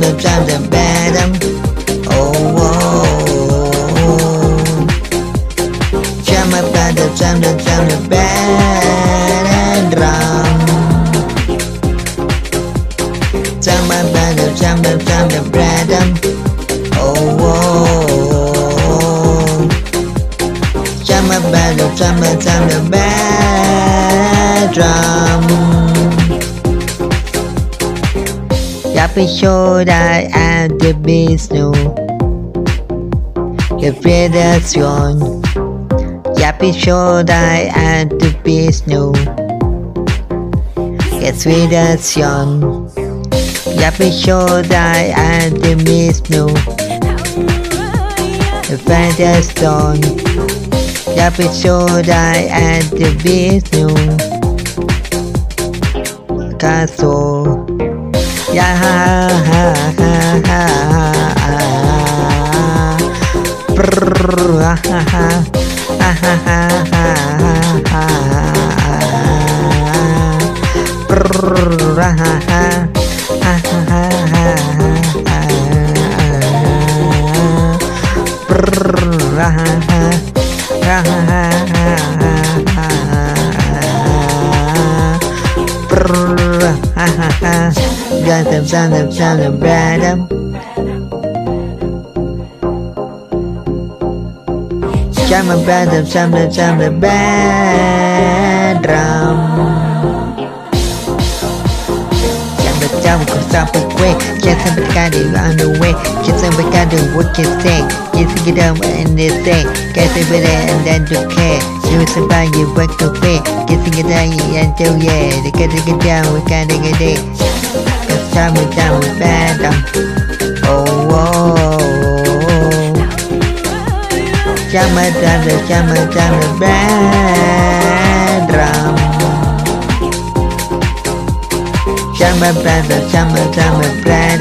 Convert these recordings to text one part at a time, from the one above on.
jam them, jam them, bad them. Oh, oh. Jam up, bad them, jam them, jam them, bad and drum. Jam up, bad them, jam them, jam them, bad them. Oh, oh. Jam up, bad them, jam them, jam them, bad drum. Happy shoulder and the beast new. The predators gone. Happy shoulder and the beast new. The sweetest young. Happy shoulder and the beast new. The predators gone. Happy shoulder and the beast new. Castle. ya ha, ha, ha, ha, ha, ha, ha, ha, ha, bra Got them on the on the bottom Chama bottom, chama chama bedroom. Chama chama comes up a quick. Get some got it on the way. Get some got the work it take Get some get up and they say Get some be there and then you care. Do it about you work to pay Get some get down and do yeah They gotta get down, we gotta get it got me down bad. Oh, oh. Got me down, got me down bad. Got me bad, got me down bad.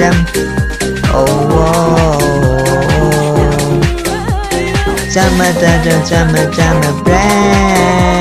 Oh, oh. Got me down, got me down bad.